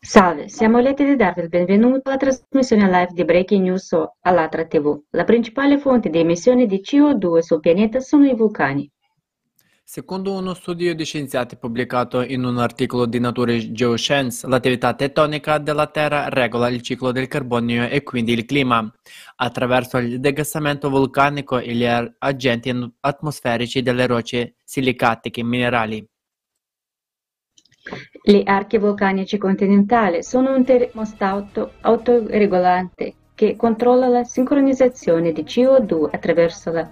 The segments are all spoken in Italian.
Salve, siamo lieti di darvi il benvenuto alla trasmissione live di Breaking News su Alatra TV. La principale fonte di emissione di CO2 sul pianeta sono i vulcani. Secondo uno studio di scienziati pubblicato in un articolo di Nature Geoscience, l'attività tettonica della Terra regola il ciclo del carbonio e quindi il clima, attraverso il degassamento vulcanico e gli agenti atmosferici delle rocce silicatiche minerali. Gli archi vulcanici continentali sono un termostato autoregolante che controlla la sincronizzazione di CO2 attraverso la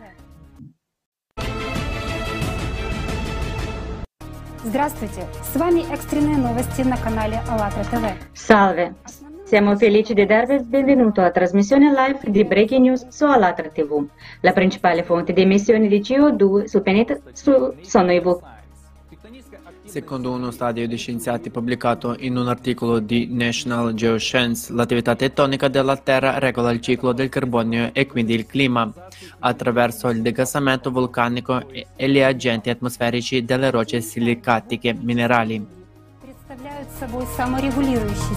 Здравствуйте, с вами экстренные новости на канале АЛЛАТРА ТВ. Salve, siamo felici di darvi il benvenuto alla trasmissione live di Breaking News su Alatra TV. La principale fonte di emissioni di CO2 sul pianeta sono i vulcani. Secondo uno studio di scienziati pubblicato in un articolo di National Geoscience, l'attività tettonica della Terra regola il ciclo del carbonio e quindi il clima, attraverso il degassamento vulcanico e gli agenti atmosferici delle rocce silicatiche minerali.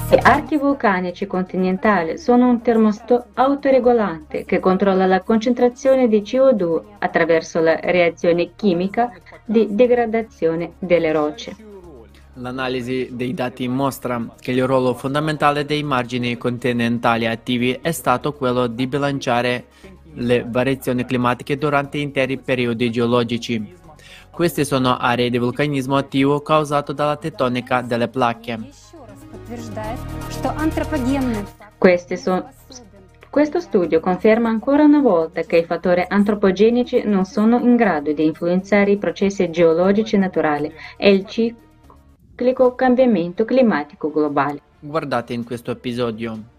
Gli archi vulcanici continentali sono un termostato autoregolante che controlla la concentrazione di CO2 attraverso la reazione chimica di degradazione delle rocce. L'analisi dei dati mostra che il ruolo fondamentale dei margini continentali attivi è stato quello di bilanciare le variazioni climatiche durante interi periodi geologici. Queste sono aree di vulcanismo attivo causato dalla tettonica delle placche. Sono... Questo studio conferma ancora una volta che i fattori antropogenici non sono in grado di influenzare i processi geologici naturali e il ciclico cambiamento climatico globale. Guardate in questo episodio.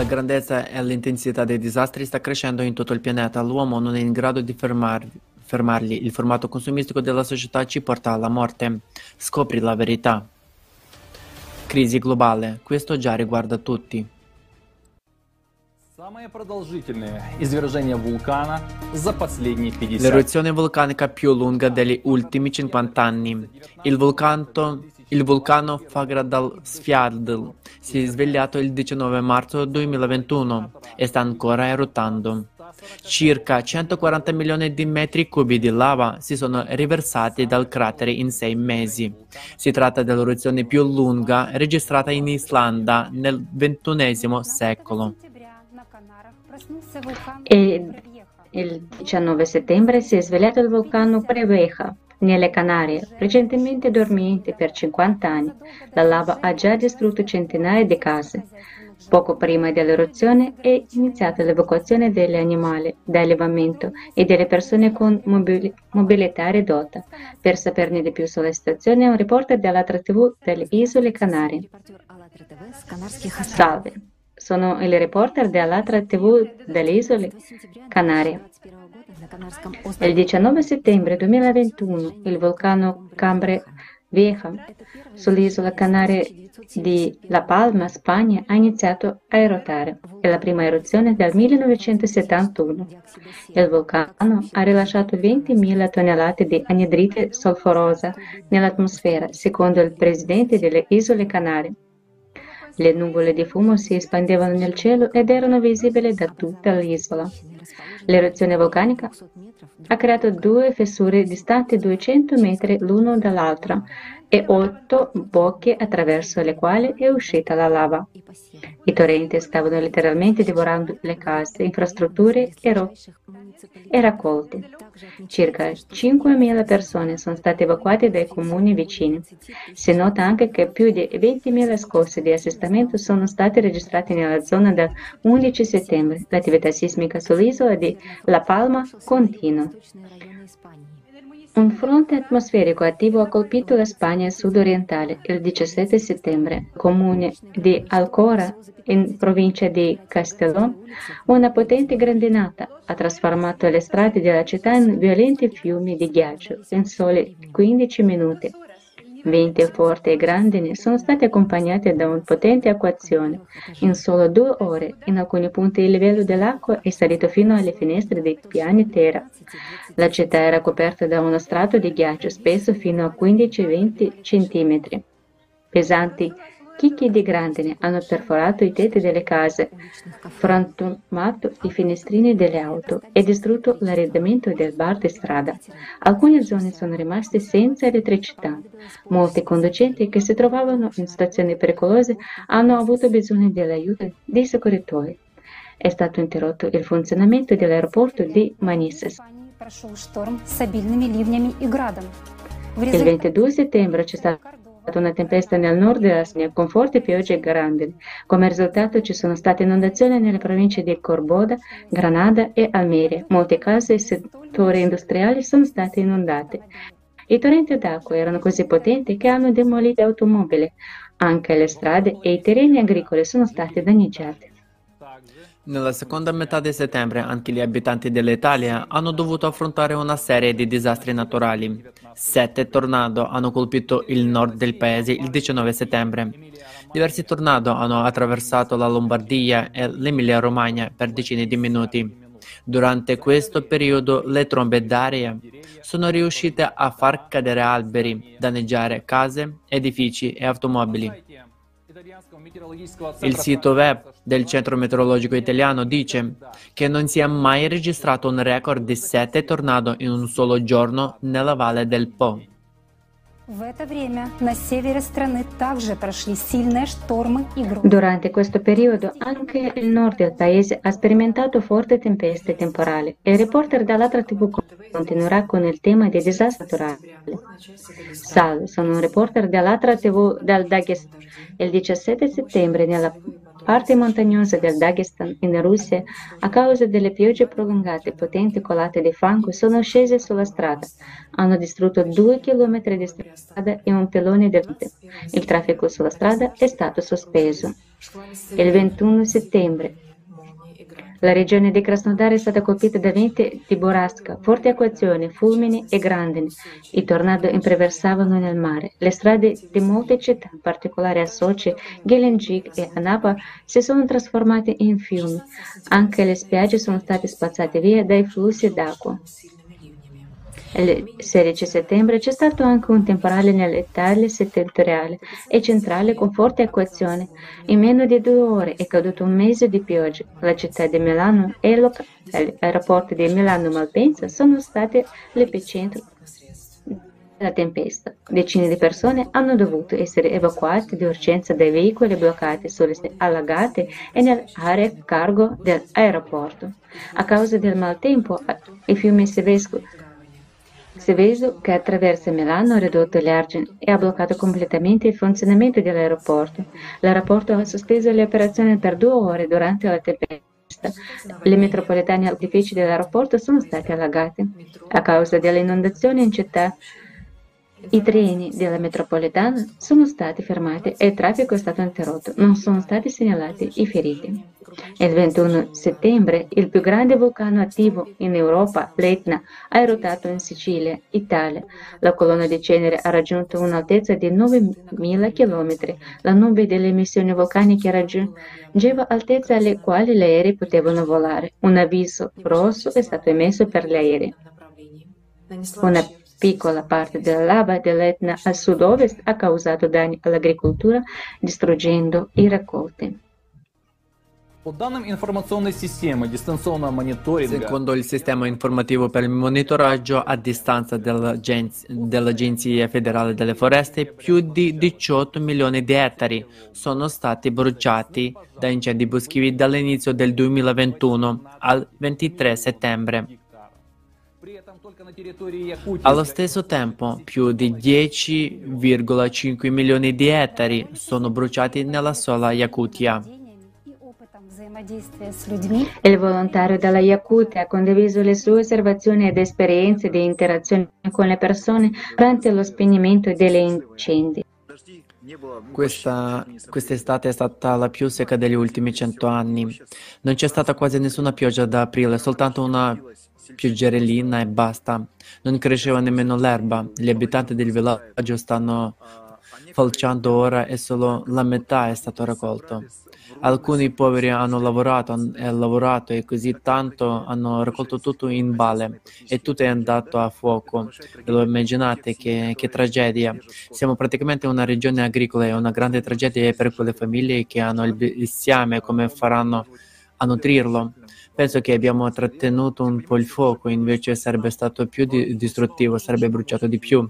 La grandezza e l'intensità dei disastri sta crescendo in tutto il pianeta. L'uomo non è in grado di fermarli, fermarli. Il formato consumistico della società ci porta alla morte. Scopri la verità. Crisi globale. Questo già riguarda tutti. L'eruzione vulcanica più lunga degli ultimi 50 anni. Il vulcano il vulcano Fagradal Sfjardl si è svegliato il 19 marzo 2021 e sta ancora eruttando. Circa 140 milioni di metri cubi di lava si sono riversati dal cratere in sei mesi. Si tratta dell'eruzione più lunga registrata in Islanda nel XXI secolo. E il 19 settembre si è svegliato il vulcano Preveja, nelle Canarie, recentemente dormiente per 50 anni, la lava ha già distrutto centinaia di case. Poco prima dell'eruzione è iniziata l'evacuazione degli animali da allevamento e delle persone con mobili- mobilità ridotta. Per saperne di più sulla situazione, un reporter dell'Altra TV delle Isole Canarie. Salve, sono il reporter dell'Altra TV delle Isole Canarie. Il 19 settembre 2021 il vulcano Cambre Vieja sull'isola Canaria di La Palma, Spagna, ha iniziato a erotare. È la prima eruzione dal 1971. Il vulcano ha rilasciato 20.000 tonnellate di anidrite solforosa nell'atmosfera, secondo il presidente delle Isole Canarie. Le nuvole di fumo si espandevano nel cielo ed erano visibili da tutta l'isola. L'eruzione vulcanica ha creato due fessure distanti 200 metri l'uno dall'altra e otto bocche attraverso le quali è uscita la lava. I torrenti stavano letteralmente divorando le case, infrastrutture e, ro- e raccolti. Circa 5.000 persone sono state evacuate dai comuni vicini. Si nota anche che più di 20.000 scosse di assestamento sono state registrate nella zona dal 11 settembre. L'attività sismica sull'isola di La Palma continua. Un fronte atmosferico attivo ha colpito la Spagna sudorientale il 17 settembre. Comune di Alcora, in provincia di Castellón, una potente grandinata ha trasformato le strade della città in violenti fiumi di ghiaccio in soli 15 minuti. Venti forti e grandini sono stati accompagnati da una potente acquazione. In solo due ore, in alcuni punti il livello dell'acqua è salito fino alle finestre dei piani terra. La città era coperta da uno strato di ghiaccio spesso fino a 15-20 cm. Pesanti Chicchi di grandine hanno perforato i tetti delle case, frantumato i finestrini delle auto e distrutto l'arredamento del bar di strada. Alcune zone sono rimaste senza elettricità. Molti conducenti che si trovavano in situazioni pericolose hanno avuto bisogno dell'aiuto dei soccorritori. È stato interrotto il funzionamento dell'aeroporto di Manises. Il 22 settembre c'è stato una tempesta nel nord della Spagna con forti piogge e grandi. Come risultato ci sono state inondazioni nelle province di Corboda, Granada e Almeria. Molte case e settori industriali sono state inondate. I torrenti d'acqua erano così potenti che hanno demolito automobili. Anche le strade e i terreni agricoli sono stati danneggiati. Nella seconda metà di settembre anche gli abitanti dell'Italia hanno dovuto affrontare una serie di disastri naturali. Sette tornado hanno colpito il nord del paese il 19 settembre. Diversi tornado hanno attraversato la Lombardia e l'Emilia-Romagna per decine di minuti. Durante questo periodo le trombe d'aria sono riuscite a far cadere alberi, danneggiare case, edifici e automobili. Il sito web del Centro Meteorologico Italiano dice che non si è mai registrato un record di sette tornado in un solo giorno nella valle del Po. Durante questo periodo anche il nord del paese ha sperimentato forti tempeste temporali e il reporter dall'altra TV continuerà con il tema dei disastri naturali. Salve, sono un reporter dall'altra TV dal Dagestan. Il 17 settembre nella parte montagnosa del Dagestan in Russia, a causa delle piogge prolungate potenti colate di fango, sono scese sulla strada. Hanno distrutto due chilometri di strada e un pilone di vite. Il traffico sulla strada è stato sospeso. Il 21 settembre la regione di Krasnodar è stata colpita da venti di borrasca, forti acquazioni, fulmini e grandini. I tornado imperversavano nel mare. Le strade di molte città, in particolare a Sochi, Gelendzhik e Anapa, si sono trasformate in fiumi. Anche le spiagge sono state spazzate via dai flussi d'acqua. Il 16 settembre c'è stato anche un temporale nell'Italia settentrionale e centrale con forte acquazione. In meno di due ore è caduto un mese di pioggia. La città di Milano e l'aeroporto di Milano-Malpensa sono stati l'epicentro della tempesta. Decine di persone hanno dovuto essere evacuate di urgenza dai veicoli bloccati sulle allagate e nell'area cargo dell'aeroporto. A causa del maltempo, i fiumi Sevesco Seveso, che attraversa Milano, ridotto gli argini e ha bloccato completamente il funzionamento dell'aeroporto. L'aeroporto ha sospeso le operazioni per due ore durante la tempesta. Le metropolitane e edifici dell'aeroporto sono stati allagati. A causa delle inondazioni in città, i treni della metropolitana sono stati fermati e il traffico è stato interrotto. Non sono stati segnalati i feriti. Il 21 settembre il più grande vulcano attivo in Europa, l'Etna, ha eruttato in Sicilia, Italia. La colonna di cenere ha raggiunto un'altezza di 9.000 km. La nube delle emissioni vulcaniche raggiungeva altezze alle quali gli aerei potevano volare. Un avviso rosso è stato emesso per gli aerei. Una piccola parte della lava dell'Etna a sud-ovest ha causato danni all'agricoltura distruggendo i raccolti. Secondo il sistema informativo per il monitoraggio a distanza dell'Agenzia federale delle foreste, più di 18 milioni di ettari sono stati bruciati da incendi boschivi dall'inizio del 2021 al 23 settembre. Allo stesso tempo, più di 10,5 milioni di ettari sono bruciati nella sola Yakutia. Il volontario della Yakutia ha condiviso le sue osservazioni ed esperienze di interazione con le persone durante lo spegnimento degli incendi. Questa quest'estate è stata la più secca degli ultimi cento anni. Non c'è stata quasi nessuna pioggia da aprile, soltanto una pioggerellina e basta. Non cresceva nemmeno l'erba. Gli abitanti del villaggio stanno falciando ora e solo la metà è stato raccolto. Alcuni poveri hanno lavorato e lavorato e così tanto hanno raccolto tutto in balle e tutto è andato a fuoco. Ve lo immaginate che, che tragedia? Siamo praticamente una regione agricola e una grande tragedia per quelle famiglie che hanno il bestiame, come faranno a nutrirlo. Penso che abbiamo trattenuto un po' il fuoco, invece sarebbe stato più distruttivo, sarebbe bruciato di più.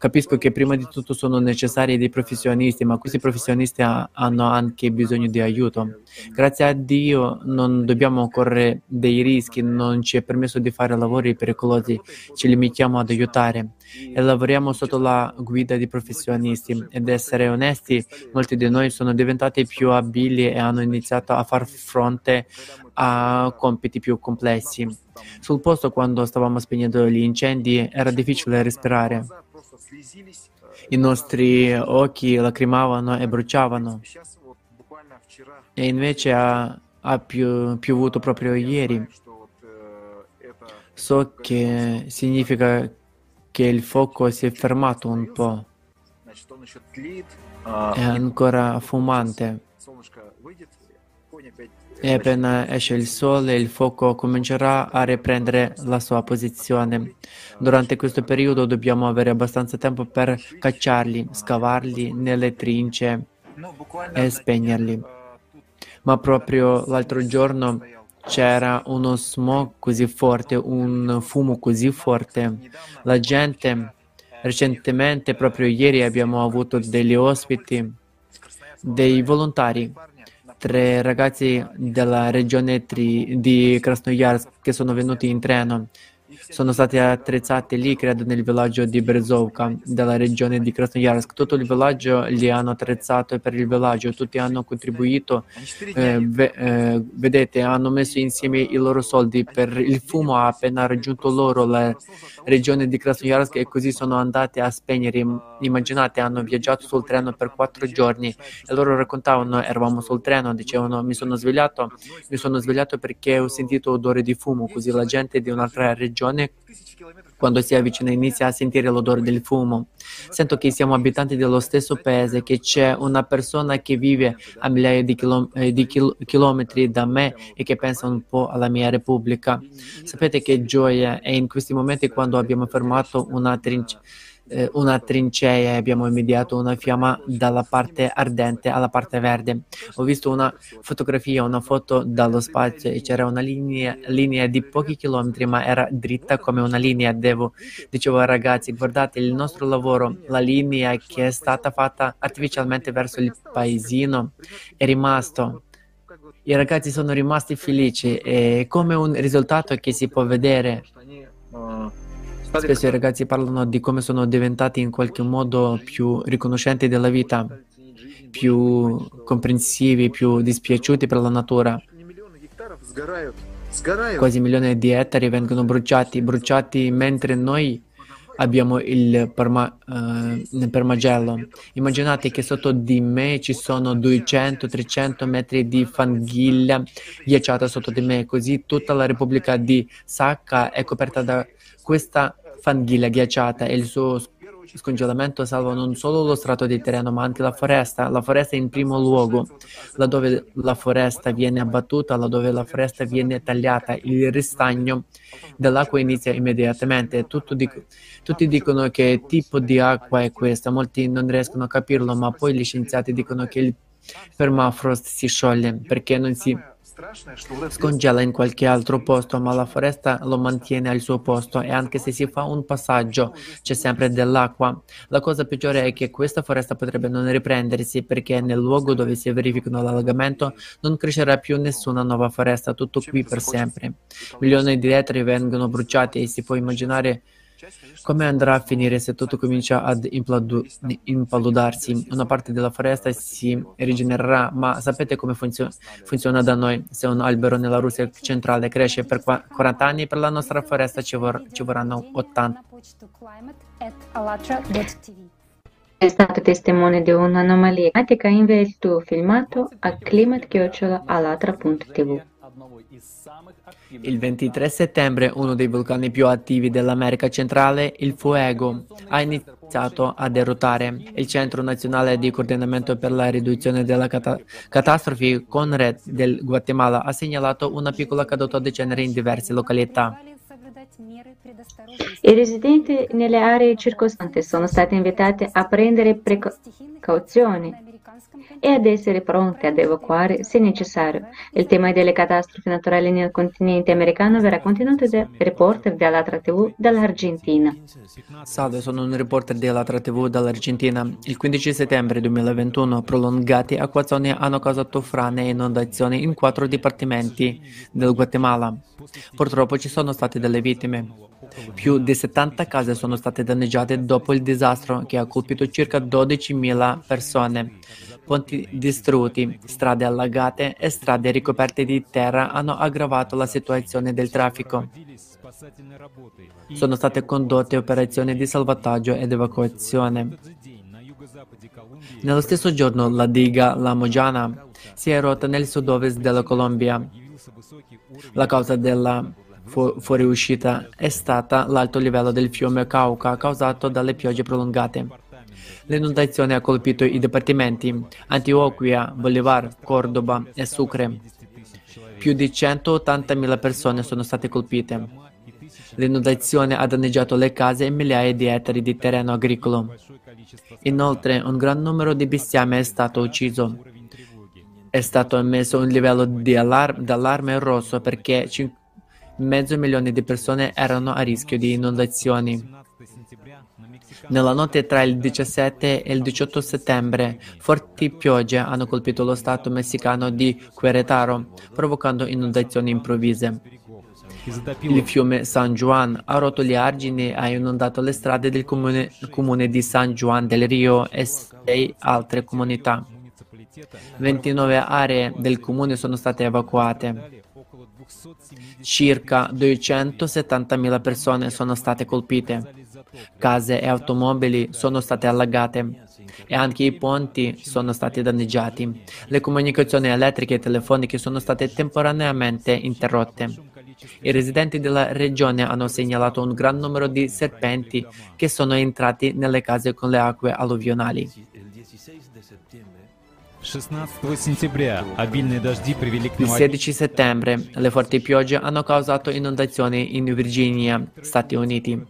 Capisco che prima di tutto sono necessari dei professionisti, ma questi professionisti ha, hanno anche bisogno di aiuto. Grazie a Dio non dobbiamo correre dei rischi, non ci è permesso di fare lavori pericolosi, ci limitiamo ad aiutare e lavoriamo sotto la guida di professionisti. Ed essere onesti, molti di noi sono diventati più abili e hanno iniziato a far fronte a compiti più complessi. Sul posto, quando stavamo spegnendo gli incendi, era difficile respirare. I nostri occhi lacrimavano e bruciavano. E invece ha, ha piovuto proprio ieri. So che significa che il fuoco si è fermato un po'. È ancora fumante. E appena esce il sole, il fuoco comincerà a riprendere la sua posizione. Durante questo periodo dobbiamo avere abbastanza tempo per cacciarli, scavarli nelle trince e spegnerli. Ma proprio l'altro giorno c'era uno smog così forte, un fumo così forte. La gente, recentemente, proprio ieri, abbiamo avuto degli ospiti, dei volontari tre ragazzi della regione tri- di Krasnoyarsk che sono venuti in treno sono stati attrezzati lì, credo, nel villaggio di Brezovka, della regione di Krasnoyarsk. Tutto il villaggio li hanno attrezzato per il villaggio, tutti hanno contribuito, eh, ve- eh, vedete, hanno messo insieme i loro soldi per il fumo, ha appena raggiunto loro la regione di Krasnoyarsk e così sono andati a spegnere. Immaginate, hanno viaggiato sul treno per quattro giorni e loro raccontavano, eravamo sul treno, dicevano, mi sono svegliato, mi sono svegliato perché ho sentito odore di fumo, così la gente di un'altra regione persone quando si avvicina inizia a sentire l'odore del fumo. Sento che siamo abitanti dello stesso paese, che c'è una persona che vive a migliaia di, chilom- eh, di chil- chilometri da me e che pensa un po' alla mia repubblica. Sapete che gioia è in questi momenti quando abbiamo fermato una trincea eh, una trincea e abbiamo immediato una fiamma dalla parte ardente alla parte verde. Ho visto una fotografia, una foto dallo spazio e c'era una linea, linea di pochi chilometri, ma era dritta come una linea. Devo, dicevo ai ragazzi, guardate il nostro lavoro, la linea che è stata fatta artificialmente verso il paesino è rimasto i ragazzi sono rimasti felici e come un risultato che si può vedere Spesso i ragazzi parlano di come sono diventati in qualche modo più riconoscenti della vita, più comprensivi, più dispiaciuti per la natura. Quasi milioni di ettari vengono bruciati, bruciati mentre noi abbiamo il, perma, il permagello. Immaginate che sotto di me ci sono 200-300 metri di fanghiglia ghiacciata sotto di me, così tutta la Repubblica di Sacca è coperta da questa fanghiglia ghiacciata e il suo scongelamento salva non solo lo strato di terreno ma anche la foresta. La foresta in primo luogo, laddove la foresta viene abbattuta, laddove la foresta viene tagliata, il ristagno dell'acqua inizia immediatamente. Dico, tutti dicono che tipo di acqua è questa, molti non riescono a capirlo, ma poi gli scienziati dicono che il permafrost si scioglie perché non si scongela in qualche altro posto, ma la foresta lo mantiene al suo posto e anche se si fa un passaggio c'è sempre dell'acqua. La cosa peggiore è che questa foresta potrebbe non riprendersi perché nel luogo dove si verifica l'allagamento non crescerà più nessuna nuova foresta, tutto qui per sempre. Milioni di ettari vengono bruciati e si può immaginare Come andrà a finire se tutto comincia ad impaludarsi? Una parte della foresta si rigenererà, ma sapete come funzio- funziona da noi? Se un albero nella Russia centrale cresce per 40 anni, per la nostra foresta ci, vor- ci vorranno 80. È stato testimone di un'anomalia climatica, invia il tuo filmato a climat-alatra.tv. Il 23 settembre uno dei vulcani più attivi dell'America centrale, il Fuego, ha iniziato a derotare. Il Centro Nazionale di Coordinamento per la Riduzione delle cata- Catastrofi, CONRED, del Guatemala, ha segnalato una piccola caduta di cenere in diverse località. I residenti nelle aree circostanti sono stati invitati a prendere precauzioni e ad essere pronti ad evacuare se necessario. Il tema delle catastrofi naturali nel continente americano verrà continuato dal reporter dell'Altra TV dall'Argentina. Salve, sono un reporter dell'Altra TV dall'Argentina. Il 15 settembre 2021 prolungati acquazzoni hanno causato frane e inondazioni in quattro dipartimenti del Guatemala. Purtroppo ci sono state delle vittime. Più di 70 case sono state danneggiate dopo il disastro che ha colpito circa 12.000 persone. Ponti distrutti, strade allagate e strade ricoperte di terra hanno aggravato la situazione del traffico. Sono state condotte operazioni di salvataggio ed evacuazione. Nello stesso giorno la diga La Mojana si è rotta nel sud-ovest della Colombia. La causa della fu- fuoriuscita è stata l'alto livello del fiume Cauca causato dalle piogge prolungate. L'inondazione ha colpito i dipartimenti Antioquia, Bolivar, Cordoba e Sucre. Più di 180.000 persone sono state colpite. L'inondazione ha danneggiato le case e migliaia di ettari di terreno agricolo. Inoltre, un gran numero di bestiame è stato ucciso. È stato emesso un livello di allar- d'allarme rosso perché cin- mezzo milione di persone erano a rischio di inondazioni. Nella notte tra il 17 e il 18 settembre, forti piogge hanno colpito lo stato messicano di Querétaro, provocando inondazioni improvvise. Il fiume San Juan ha rotto gli argini e ha inondato le strade del comune, comune di San Juan del Rio e sei altre comunità. 29 aree del comune sono state evacuate. Circa 270.000 persone sono state colpite. Case e automobili sono state allagate e anche i ponti sono stati danneggiati. Le comunicazioni elettriche e telefoniche sono state temporaneamente interrotte. I residenti della regione hanno segnalato un gran numero di serpenti che sono entrati nelle case con le acque alluvionali. Il 16 settembre le forti piogge hanno causato inondazioni in Virginia, Stati Uniti.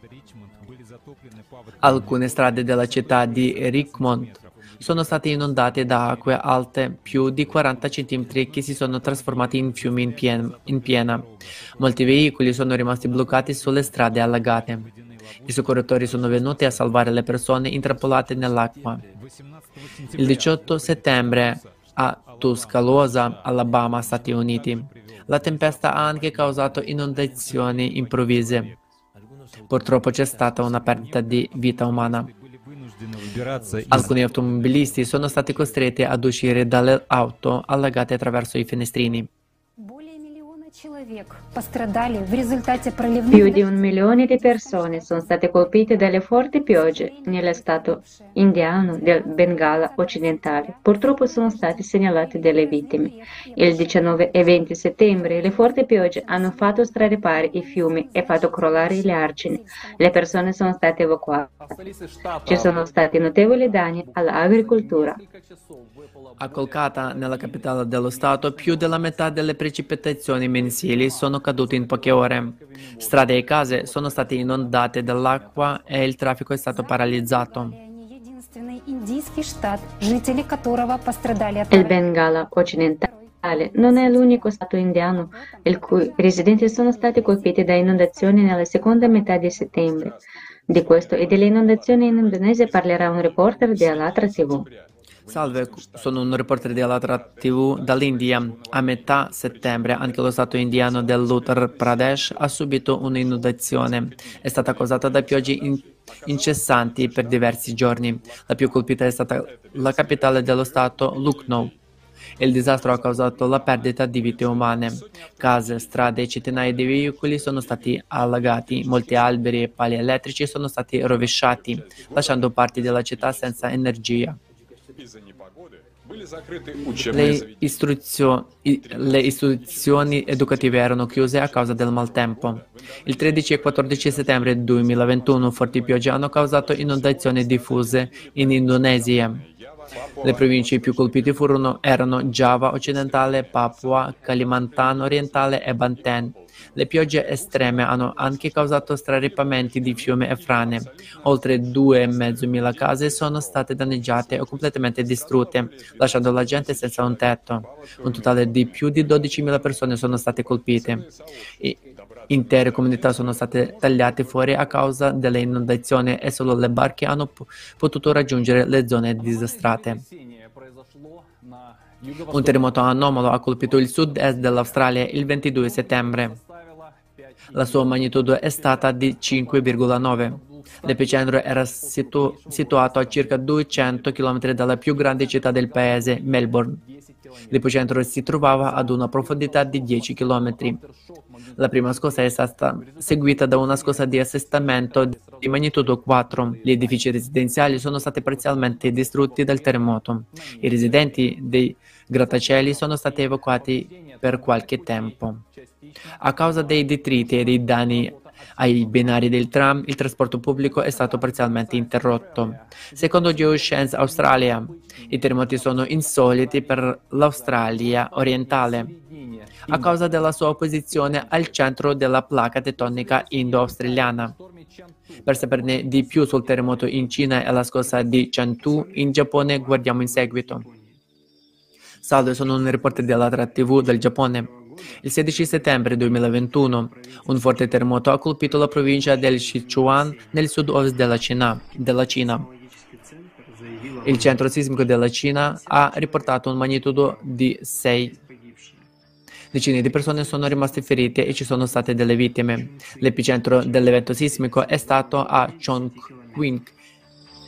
Alcune strade della città di Richmond sono state inondate da acque alte più di 40 cm che si sono trasformate in fiumi in, pien- in piena. Molti veicoli sono rimasti bloccati sulle strade allagate. I soccorritori sono venuti a salvare le persone intrappolate nell'acqua. Il 18 settembre a Tuscaloosa, Alabama, Stati Uniti, la tempesta ha anche causato inondazioni improvvise. Purtroppo c'è stata una perdita di vita umana. Alcuni automobilisti sono stati costretti ad uscire dalle auto allagate attraverso i finestrini. Più di un milione di persone sono state colpite dalle forti piogge nello stato indiano del Bengala occidentale. Purtroppo sono state segnalate delle vittime. Il 19 e 20 settembre le forti piogge hanno fatto straripare i fiumi e fatto crollare gli argini. Le persone sono state evacuate. Ci sono stati notevoli danni all'agricoltura. A Kolkata, nella capitale dello Stato, più della metà delle precipitazioni mensili sono cadute in poche ore. Strade e case sono state inondate dall'acqua e il traffico è stato paralizzato. Il Bengala occidentale non è l'unico stato indiano il cui residenti sono stati colpiti da inondazioni nella seconda metà di settembre. Di questo e delle inondazioni in Indonesia parlerà un reporter di Alatra TV. Salve, sono un reporter di TV dall'India. A metà settembre anche lo stato indiano dell'Uttar Pradesh ha subito un'inondazione. È stata causata da piogge in- incessanti per diversi giorni. La più colpita è stata la capitale dello stato, Lucknow. Il disastro ha causato la perdita di vite umane. Case, strade e centinaia di veicoli sono stati allagati, molti alberi e pali elettrici sono stati rovesciati, lasciando parti della città senza energia. Le, istruzio- le, istituzioni educative erano chiuse a causa del maltempo. Il 13 e 14 settembre 2021 forti piogge hanno causato inondazioni diffuse in Indonesia. Le province più colpite furono, erano Java occidentale, Papua, Kalimantan orientale e Banten. Le piogge estreme hanno anche causato straripamenti di fiumi e frane. Oltre 2.500 case sono state danneggiate o completamente distrutte, lasciando la gente senza un tetto. Un totale di più di 12.000 persone sono state colpite. E intere comunità sono state tagliate fuori a causa delle inondazioni e solo le barche hanno potuto raggiungere le zone disastrate. Un terremoto anomalo ha colpito il sud-est dell'Australia il 22 settembre. La sua magnitudo è stata di 5,9. L'epicentro era situ- situato a circa 200 km dalla più grande città del paese, Melbourne. L'epicentro si trovava ad una profondità di 10 km. La prima scossa è stata seguita da una scossa di assestamento di magnitudo 4. Gli edifici residenziali sono stati parzialmente distrutti dal terremoto. I residenti dei grattacieli sono stati evacuati per qualche tempo. A causa dei detriti e dei danni ai binari del tram, il trasporto pubblico è stato parzialmente interrotto. Secondo Geoscience Australia, i terremoti sono insoliti per l'Australia orientale a causa della sua posizione al centro della placca tettonica indo-australiana. Per saperne di più sul terremoto in Cina e la scossa di Chengdu in Giappone, guardiamo in seguito. Salve, sono un reporter della TV del Giappone. Il 16 settembre 2021 un forte terremoto ha colpito la provincia del Sichuan nel sud-ovest della Cina. Della Cina. Il centro sismico della Cina ha riportato un magnitudo di 6. Decine di persone sono rimaste ferite e ci sono state delle vittime. L'epicentro dell'evento sismico è stato a Chongqing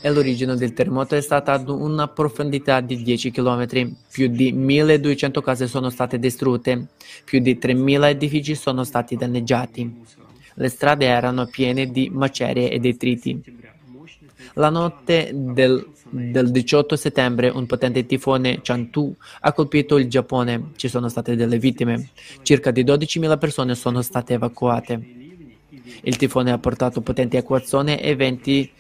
e l'origine del terremoto è stata ad una profondità di 10 km. Più di 1200 case sono state distrutte, più di 3000 edifici sono stati danneggiati. Le strade erano piene di macerie e detriti. La notte del, del 18 settembre un potente tifone Chantu ha colpito il Giappone. Ci sono state delle vittime. Circa di 12.000 persone sono state evacuate. Il tifone ha portato potenti acquazzoni e venti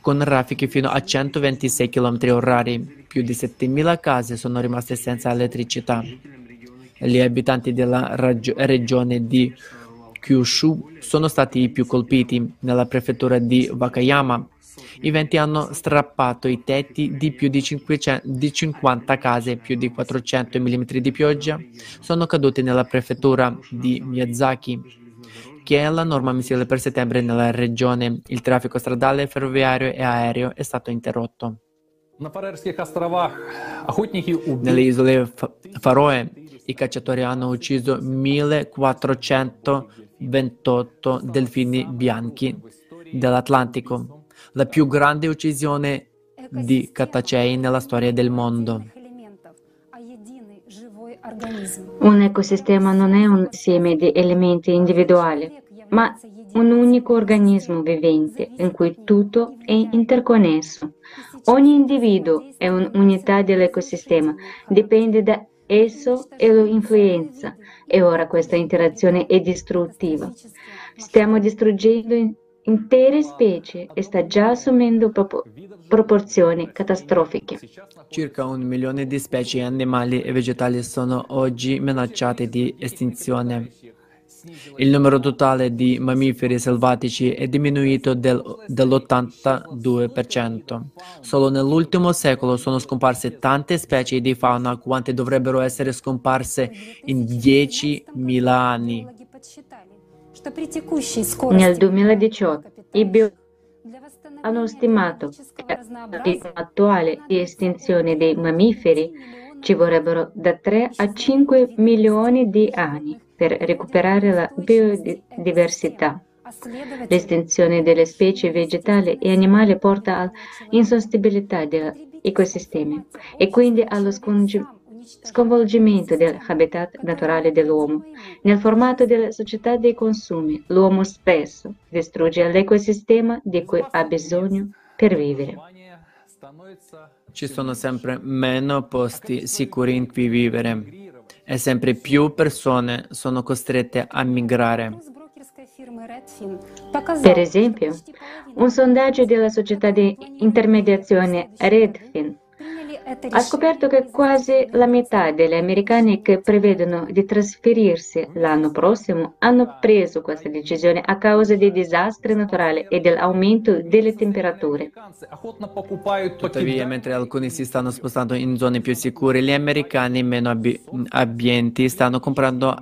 con raffiche fino a 126 km orari. Più di 7.000 case sono rimaste senza elettricità. Gli abitanti della rag- regione di Kyushu sono stati i più colpiti. Nella prefettura di Wakayama i venti hanno strappato i tetti di più di, 500, di 50 case, più di 400 mm di pioggia sono caduti nella prefettura di Miyazaki, che è la norma mensile per settembre nella regione. Il traffico stradale, ferroviario e aereo è stato interrotto. Nelle isole Faroe i cacciatori hanno ucciso 1428 delfini bianchi dell'Atlantico, la più grande uccisione di catacei nella storia del mondo. Un ecosistema non è un insieme di elementi individuali, ma un unico organismo vivente in cui tutto è interconnesso. Ogni individuo è un'unità dell'ecosistema, dipende da esso e lo influenza e ora questa interazione è distruttiva. Stiamo distruggendo intere specie e sta già assumendo propor- proporzioni catastrofiche. Circa un milione di specie animali e vegetali sono oggi minacciate di estinzione. Il numero totale di mammiferi selvatici è diminuito del, dell'82%. Solo nell'ultimo secolo sono scomparse tante specie di fauna quante dovrebbero essere scomparse in 10.000 anni. Nel 2018 i bio hanno stimato che al ritmo attuale di estinzione dei mammiferi. ci vorrebbero da 3 a 5 milioni di anni per recuperare la biodiversità. L'estinzione delle specie vegetali e animali porta all'insostenibilità degli ecosistemi e quindi allo sconvolgimento dell'habitat naturale dell'uomo. Nel formato della società dei consumi, l'uomo spesso distrugge l'ecosistema di cui ha bisogno per vivere. Ci sono sempre meno posti sicuri in cui vivere e sempre più persone sono costrette a migrare. Per esempio, un sondaggio della società di intermediazione Redfin ha scoperto che quasi la metà degli americani che prevedono di trasferirsi l'anno prossimo hanno preso questa decisione a causa dei disastri naturali e dell'aumento delle temperature. Tuttavia, mentre alcuni si stanno spostando in zone più sicure, gli americani meno abbienti stanno comprando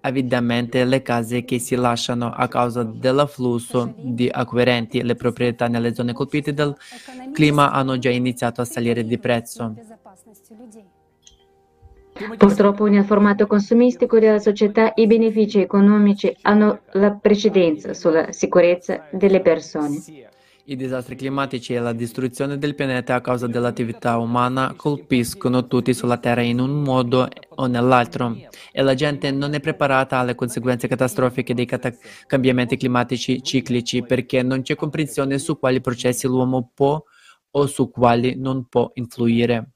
avidamente le case che si lasciano a causa dell'afflusso di acquirenti. Le proprietà nelle zone colpite dal clima hanno già iniziato a salire di prezzo. Purtroppo nel formato consumistico della società i benefici economici hanno la precedenza sulla sicurezza delle persone. I disastri climatici e la distruzione del pianeta a causa dell'attività umana colpiscono tutti sulla Terra in un modo o nell'altro e la gente non è preparata alle conseguenze catastrofiche dei cata- cambiamenti climatici ciclici perché non c'è comprensione su quali processi l'uomo può o su quali non può influire.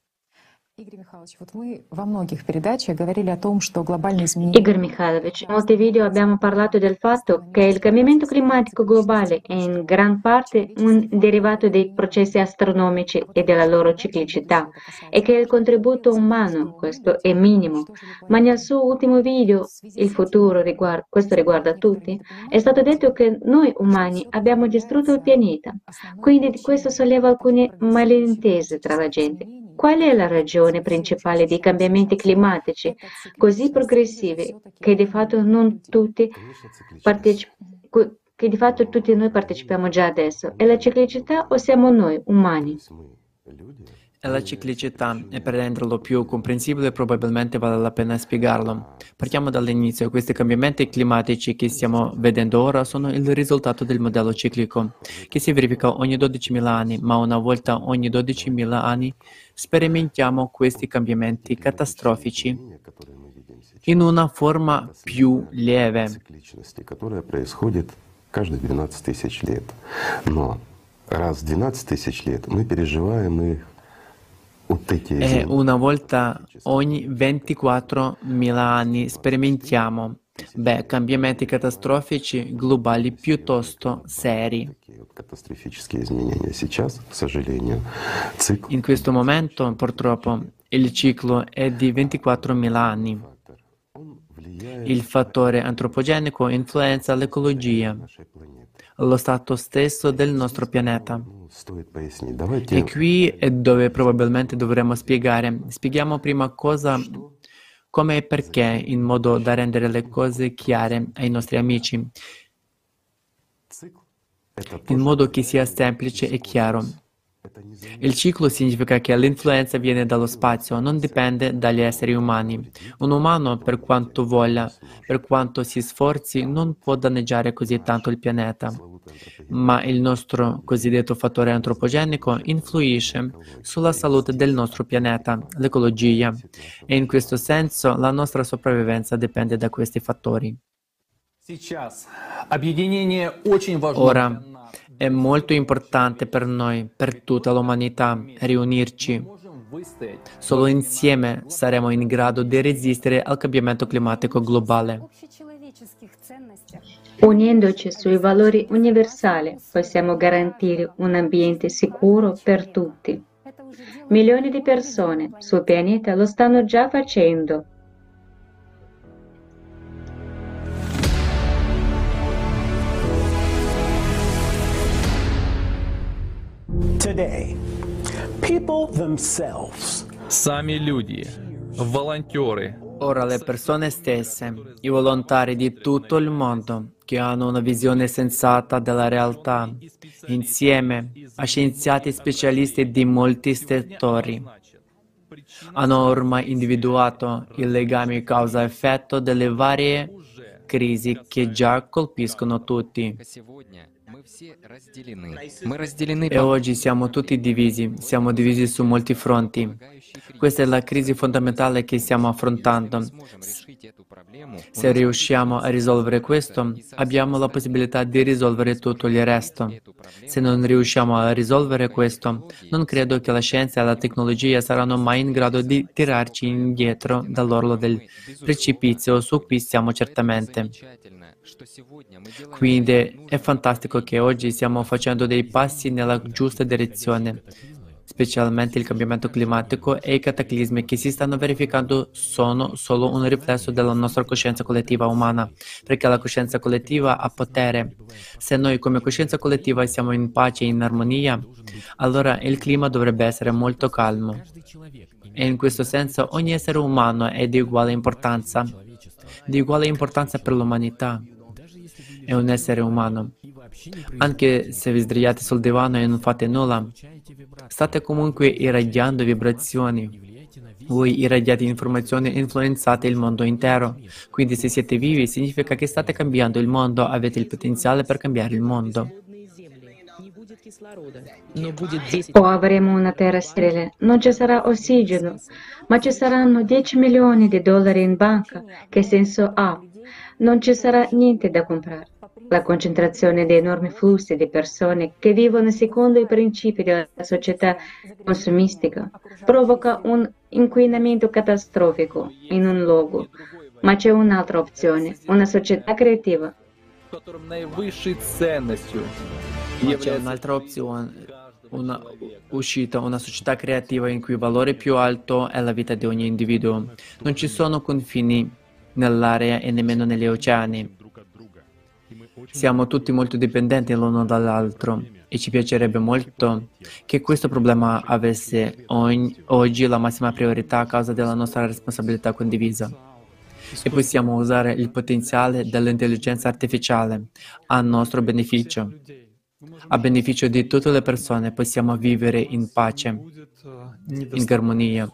Igor Mikhailovich, in molti video abbiamo parlato del fatto che il cambiamento climatico globale è in gran parte un derivato dei processi astronomici e della loro ciclicità e che il contributo umano, questo è minimo, ma nel suo ultimo video, il futuro, riguarda, questo riguarda tutti, è stato detto che noi umani abbiamo distrutto il pianeta, quindi questo solleva alcune malintese tra la gente. Qual è la ragione principale dei cambiamenti climatici così progressivi che di fatto partecipano? che di fatto tutti noi partecipiamo già adesso? È la ciclicità o siamo noi, umani? È la ciclicità e per renderlo più comprensibile probabilmente vale la pena spiegarlo. Partiamo dall'inizio. Questi cambiamenti climatici che stiamo vedendo ora sono il risultato del modello ciclico che si verifica ogni 12.000 anni, ma una volta ogni 12.000 anni sperimentiamo questi cambiamenti catastrofici in una forma più lieve. каждые 12 тысяч лет. Но раз в 12 тысяч лет мы переживаем их e una volta ogni 24.000 anni sperimentiamo beh, cambiamenti catastrofici globali piuttosto seri. In questo momento, purtroppo, il ciclo è di 24.000 anni. Il fattore antropogenico influenza l'ecologia, lo stato stesso del nostro pianeta. E qui è dove probabilmente dovremmo spiegare. Spieghiamo prima cosa, come e perché, in modo da rendere le cose chiare ai nostri amici, in modo che sia semplice e chiaro. Il ciclo significa che l'influenza viene dallo spazio, non dipende dagli esseri umani. Un umano, per quanto voglia, per quanto si sforzi, non può danneggiare così tanto il pianeta. Ma il nostro cosiddetto fattore antropogenico influisce sulla salute del nostro pianeta, l'ecologia, e in questo senso la nostra sopravvivenza dipende da questi fattori. Ora, è molto importante per noi, per tutta l'umanità, riunirci. Solo insieme saremo in grado di resistere al cambiamento climatico globale. Unendoci sui valori universali possiamo garantire un ambiente sicuro per tutti. Milioni di persone sul pianeta lo stanno già facendo. Самі люди, волонтери, Ora le persone stesse, i volontari di tutto il mondo che hanno una visione sensata della realtà, insieme a scienziati specialisti di molti settori, hanno ormai individuato i legami causa-effetto delle varie crisi che già colpiscono tutti. E oggi siamo tutti divisi, siamo divisi su molti fronti. Questa è la crisi fondamentale che stiamo affrontando. Se riusciamo a risolvere questo, abbiamo la possibilità di risolvere tutto il resto. Se non riusciamo a risolvere questo, non credo che la scienza e la tecnologia saranno mai in grado di tirarci indietro dall'orlo del precipizio su cui stiamo certamente. Quindi è fantastico che oggi stiamo facendo dei passi nella giusta direzione. Specialmente il cambiamento climatico e i cataclismi che si stanno verificando sono solo un riflesso della nostra coscienza collettiva umana, perché la coscienza collettiva ha potere. Se noi come coscienza collettiva siamo in pace e in armonia, allora il clima dovrebbe essere molto calmo. E in questo senso ogni essere umano è di uguale importanza, di uguale importanza per l'umanità è un essere umano. Anche se vi sdraiate sul divano e non fate nulla, state comunque irradiando vibrazioni. Voi irradiate informazioni e influenzate il mondo intero. Quindi se siete vivi significa che state cambiando il mondo, avete il potenziale per cambiare il mondo. O avremo una terra sterile, non ci sarà ossigeno, ma ci saranno 10 milioni di dollari in banca. Che senso ha? Non ci sarà niente da comprare. La concentrazione di enormi flussi di persone che vivono secondo i principi della società consumistica provoca un inquinamento catastrofico in un luogo, ma c'è un'altra opzione, una società creativa. Ma c'è un'altra opzione, una uscita, una società creativa in cui il valore più alto è la vita di ogni individuo. Non ci sono confini nell'area e nemmeno negli oceani. Siamo tutti molto dipendenti l'uno dall'altro e ci piacerebbe molto che questo problema avesse ogni, oggi la massima priorità a causa della nostra responsabilità condivisa. E possiamo usare il potenziale dell'intelligenza artificiale a nostro beneficio. A beneficio di tutte le persone possiamo vivere in pace, in armonia.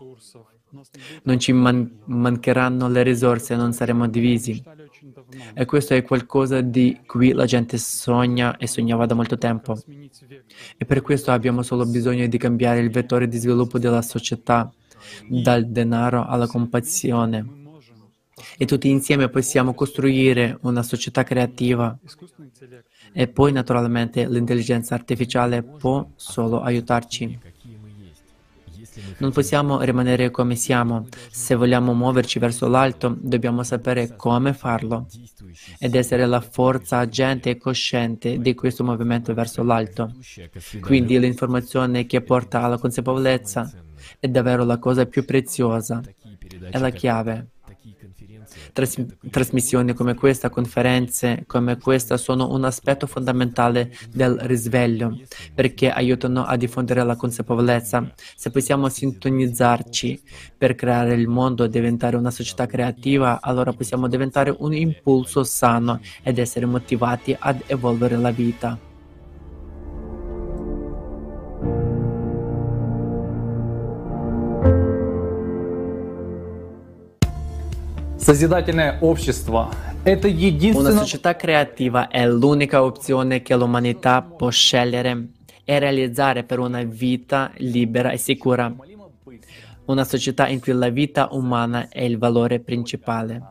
Non ci man- mancheranno le risorse, non saremo divisi. E questo è qualcosa di cui la gente sogna e sognava da molto tempo. E per questo abbiamo solo bisogno di cambiare il vettore di sviluppo della società, dal denaro alla compassione. E tutti insieme possiamo costruire una società creativa. E poi naturalmente l'intelligenza artificiale può solo aiutarci. Non possiamo rimanere come siamo. Se vogliamo muoverci verso l'alto, dobbiamo sapere come farlo ed essere la forza agente e cosciente di questo movimento verso l'alto. Quindi l'informazione che porta alla consapevolezza è davvero la cosa più preziosa, è la chiave. Tras- trasmissioni come questa, conferenze come questa sono un aspetto fondamentale del risveglio perché aiutano a diffondere la consapevolezza. Se possiamo sintonizzarci per creare il mondo e diventare una società creativa, allora possiamo diventare un impulso sano ed essere motivati ad evolvere la vita. Sozidательное общество – это Una единственное... società creativa è l'unica opzione che l'umanità può scegliere e realizzare per una vita libera e sicura. Una società in cui la vita umana è il valore principale.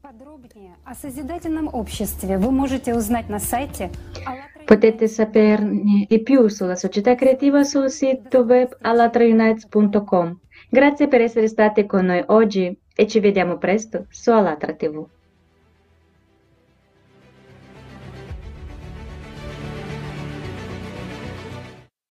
Подробнее о созидательном обществе вы можете узнать на сайте АЛЛАТРА Potete saperne di più sulla società creativa sul sito web alatraunites.com. Grazie per essere stati con noi oggi e ci vediamo presto su Alatra TV.